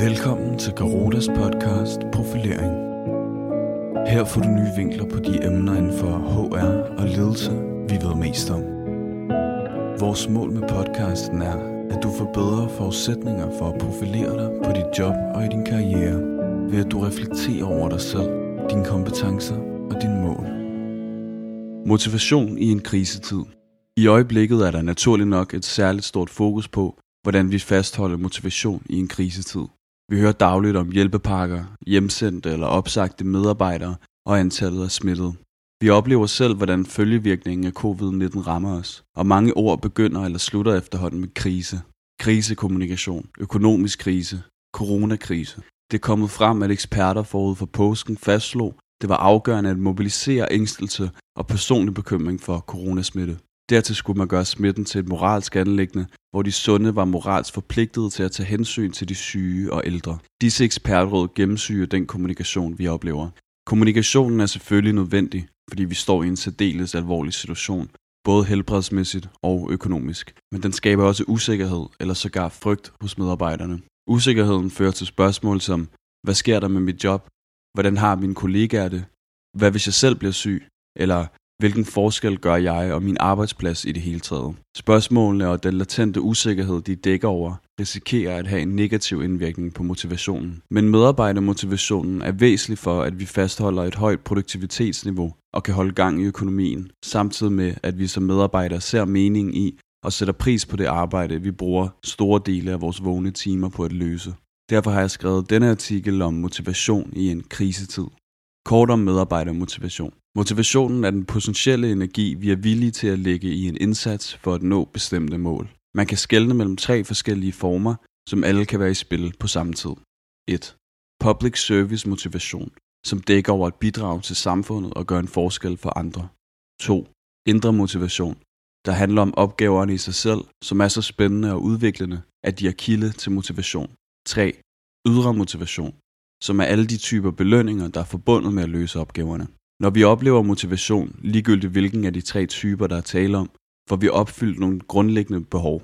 Velkommen til Garotas podcast Profilering. Her får du nye vinkler på de emner inden for HR og ledelse, vi ved mest om. Vores mål med podcasten er, at du får bedre forudsætninger for at profilere dig på dit job og i din karriere, ved at du reflekterer over dig selv, dine kompetencer og dine mål. Motivation i en krisetid. I øjeblikket er der naturlig nok et særligt stort fokus på, hvordan vi fastholder motivation i en krisetid. Vi hører dagligt om hjælpepakker, hjemsendte eller opsagte medarbejdere og antallet af smittede. Vi oplever selv, hvordan følgevirkningen af covid-19 rammer os, og mange ord begynder eller slutter efterhånden med krise. Krisekommunikation, økonomisk krise, coronakrise. Det er kommet frem, at eksperter forud for påsken fastslog, det var afgørende at mobilisere ængstelse og personlig bekymring for coronasmitte. Dertil skulle man gøre smitten til et moralsk anlæggende, hvor de sunde var moralsk forpligtet til at tage hensyn til de syge og ældre. Disse ekspertråd gennemsyrer den kommunikation, vi oplever. Kommunikationen er selvfølgelig nødvendig, fordi vi står i en særdeles alvorlig situation, både helbredsmæssigt og økonomisk. Men den skaber også usikkerhed eller sågar frygt hos medarbejderne. Usikkerheden fører til spørgsmål som, hvad sker der med mit job? Hvordan har mine kollegaer det? Hvad hvis jeg selv bliver syg? Eller Hvilken forskel gør jeg og min arbejdsplads i det hele taget? Spørgsmålene og den latente usikkerhed, de dækker over, risikerer at have en negativ indvirkning på motivationen. Men medarbejdermotivationen er væsentlig for, at vi fastholder et højt produktivitetsniveau og kan holde gang i økonomien, samtidig med, at vi som medarbejdere ser mening i og sætter pris på det arbejde, vi bruger store dele af vores vågne timer på at løse. Derfor har jeg skrevet denne artikel om motivation i en krisetid. Kort om medarbejdermotivation. Motivationen er den potentielle energi, vi er villige til at lægge i en indsats for at nå bestemte mål. Man kan skelne mellem tre forskellige former, som alle kan være i spil på samme tid. 1. Public service motivation, som dækker over at bidrage til samfundet og gøre en forskel for andre. 2. Indre motivation, der handler om opgaverne i sig selv, som er så spændende og udviklende, at de er kilde til motivation. 3. Ydre motivation, som er alle de typer belønninger, der er forbundet med at løse opgaverne. Når vi oplever motivation, ligegyldigt hvilken af de tre typer, der er tale om, får vi opfyldt nogle grundlæggende behov.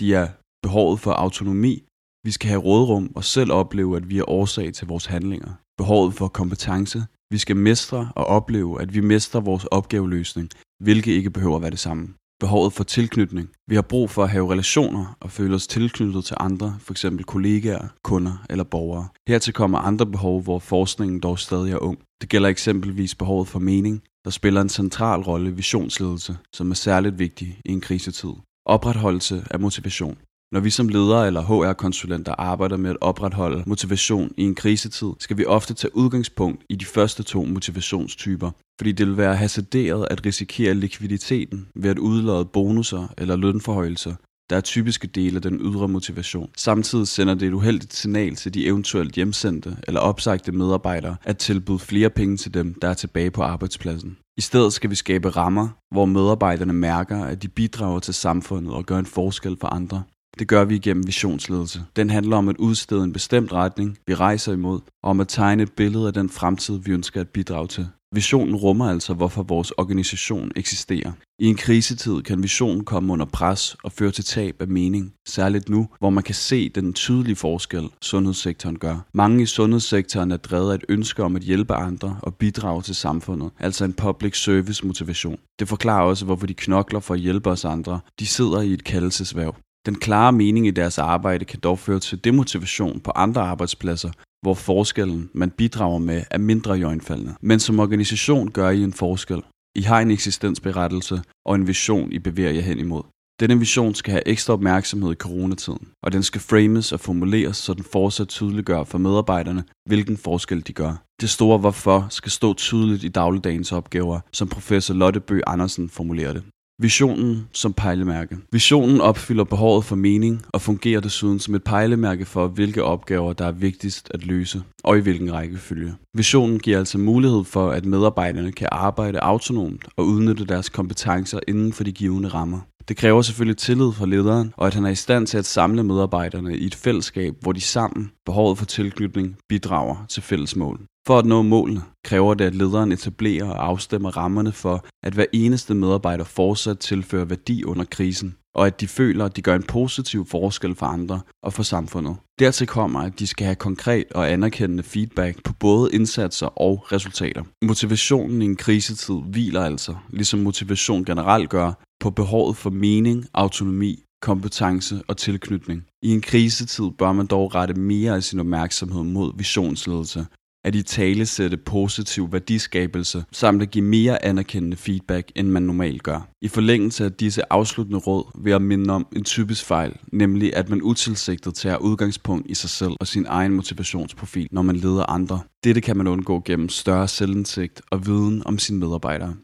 De er behovet for autonomi, vi skal have rådrum og selv opleve, at vi er årsag til vores handlinger. Behovet for kompetence, vi skal mestre og opleve, at vi mestrer vores opgaveløsning, hvilket ikke behøver at være det samme behovet for tilknytning. Vi har brug for at have relationer og føle os tilknyttet til andre, f.eks. kollegaer, kunder eller borgere. Hertil kommer andre behov, hvor forskningen dog stadig er ung. Det gælder eksempelvis behovet for mening, der spiller en central rolle i visionsledelse, som er særligt vigtig i en krisetid. Opretholdelse af motivation. Når vi som ledere eller HR-konsulenter arbejder med at opretholde motivation i en krisetid, skal vi ofte tage udgangspunkt i de første to motivationstyper, fordi det vil være hasarderet at risikere likviditeten ved at udlade bonusser eller lønforhøjelser, der er typiske dele af den ydre motivation. Samtidig sender det et uheldigt signal til de eventuelt hjemsendte eller opsagte medarbejdere at tilbyde flere penge til dem, der er tilbage på arbejdspladsen. I stedet skal vi skabe rammer, hvor medarbejderne mærker, at de bidrager til samfundet og gør en forskel for andre. Det gør vi igennem visionsledelse. Den handler om at udstede en bestemt retning, vi rejser imod, og om at tegne et billede af den fremtid, vi ønsker at bidrage til. Visionen rummer altså, hvorfor vores organisation eksisterer. I en krisetid kan visionen komme under pres og føre til tab af mening, særligt nu, hvor man kan se den tydelige forskel, sundhedssektoren gør. Mange i sundhedssektoren er drevet af et ønske om at hjælpe andre og bidrage til samfundet, altså en public service motivation. Det forklarer også, hvorfor de knokler for at hjælpe os andre. De sidder i et kaldelsesværv. Den klare mening i deres arbejde kan dog føre til demotivation på andre arbejdspladser, hvor forskellen, man bidrager med, er mindre jøgnfaldende. Men som organisation gør I en forskel. I har en eksistensberettelse og en vision, I bevæger jer hen imod. Denne vision skal have ekstra opmærksomhed i coronatiden, og den skal frames og formuleres, så den fortsat tydeliggør for medarbejderne, hvilken forskel de gør. Det store hvorfor skal stå tydeligt i dagligdagens opgaver, som professor Lotte Bø Andersen formulerer det. Visionen som pejlemærke. Visionen opfylder behovet for mening og fungerer desuden som et pejlemærke for, hvilke opgaver, der er vigtigst at løse, og i hvilken rækkefølge. Visionen giver altså mulighed for, at medarbejderne kan arbejde autonomt og udnytte deres kompetencer inden for de givende rammer. Det kræver selvfølgelig tillid fra lederen, og at han er i stand til at samle medarbejderne i et fællesskab, hvor de sammen, behovet for tilknytning, bidrager til fælles mål. For at nå målene kræver det, at lederen etablerer og afstemmer rammerne for, at hver eneste medarbejder fortsat tilfører værdi under krisen, og at de føler, at de gør en positiv forskel for andre og for samfundet. Dertil kommer, at de skal have konkret og anerkendende feedback på både indsatser og resultater. Motivationen i en krisetid hviler altså, ligesom motivation generelt gør, på behovet for mening, autonomi, kompetence og tilknytning. I en krisetid bør man dog rette mere af sin opmærksomhed mod visionsledelse, at i tale sætte positiv værdiskabelse, samt at give mere anerkendende feedback, end man normalt gør. I forlængelse af disse afsluttende råd vil jeg minde om en typisk fejl, nemlig at man utilsigtet tager udgangspunkt i sig selv og sin egen motivationsprofil, når man leder andre. Dette kan man undgå gennem større selvindsigt og viden om sine medarbejdere.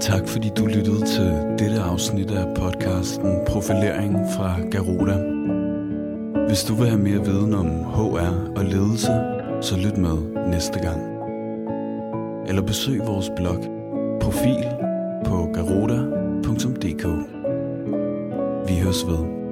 Tak fordi du lyttede til dette afsnit af podcasten Profilering fra Garuda. Hvis du vil have mere viden om HR og ledelse, så lyt med næste gang. Eller besøg vores blog Profil på garuda.dk. Vi høres ved.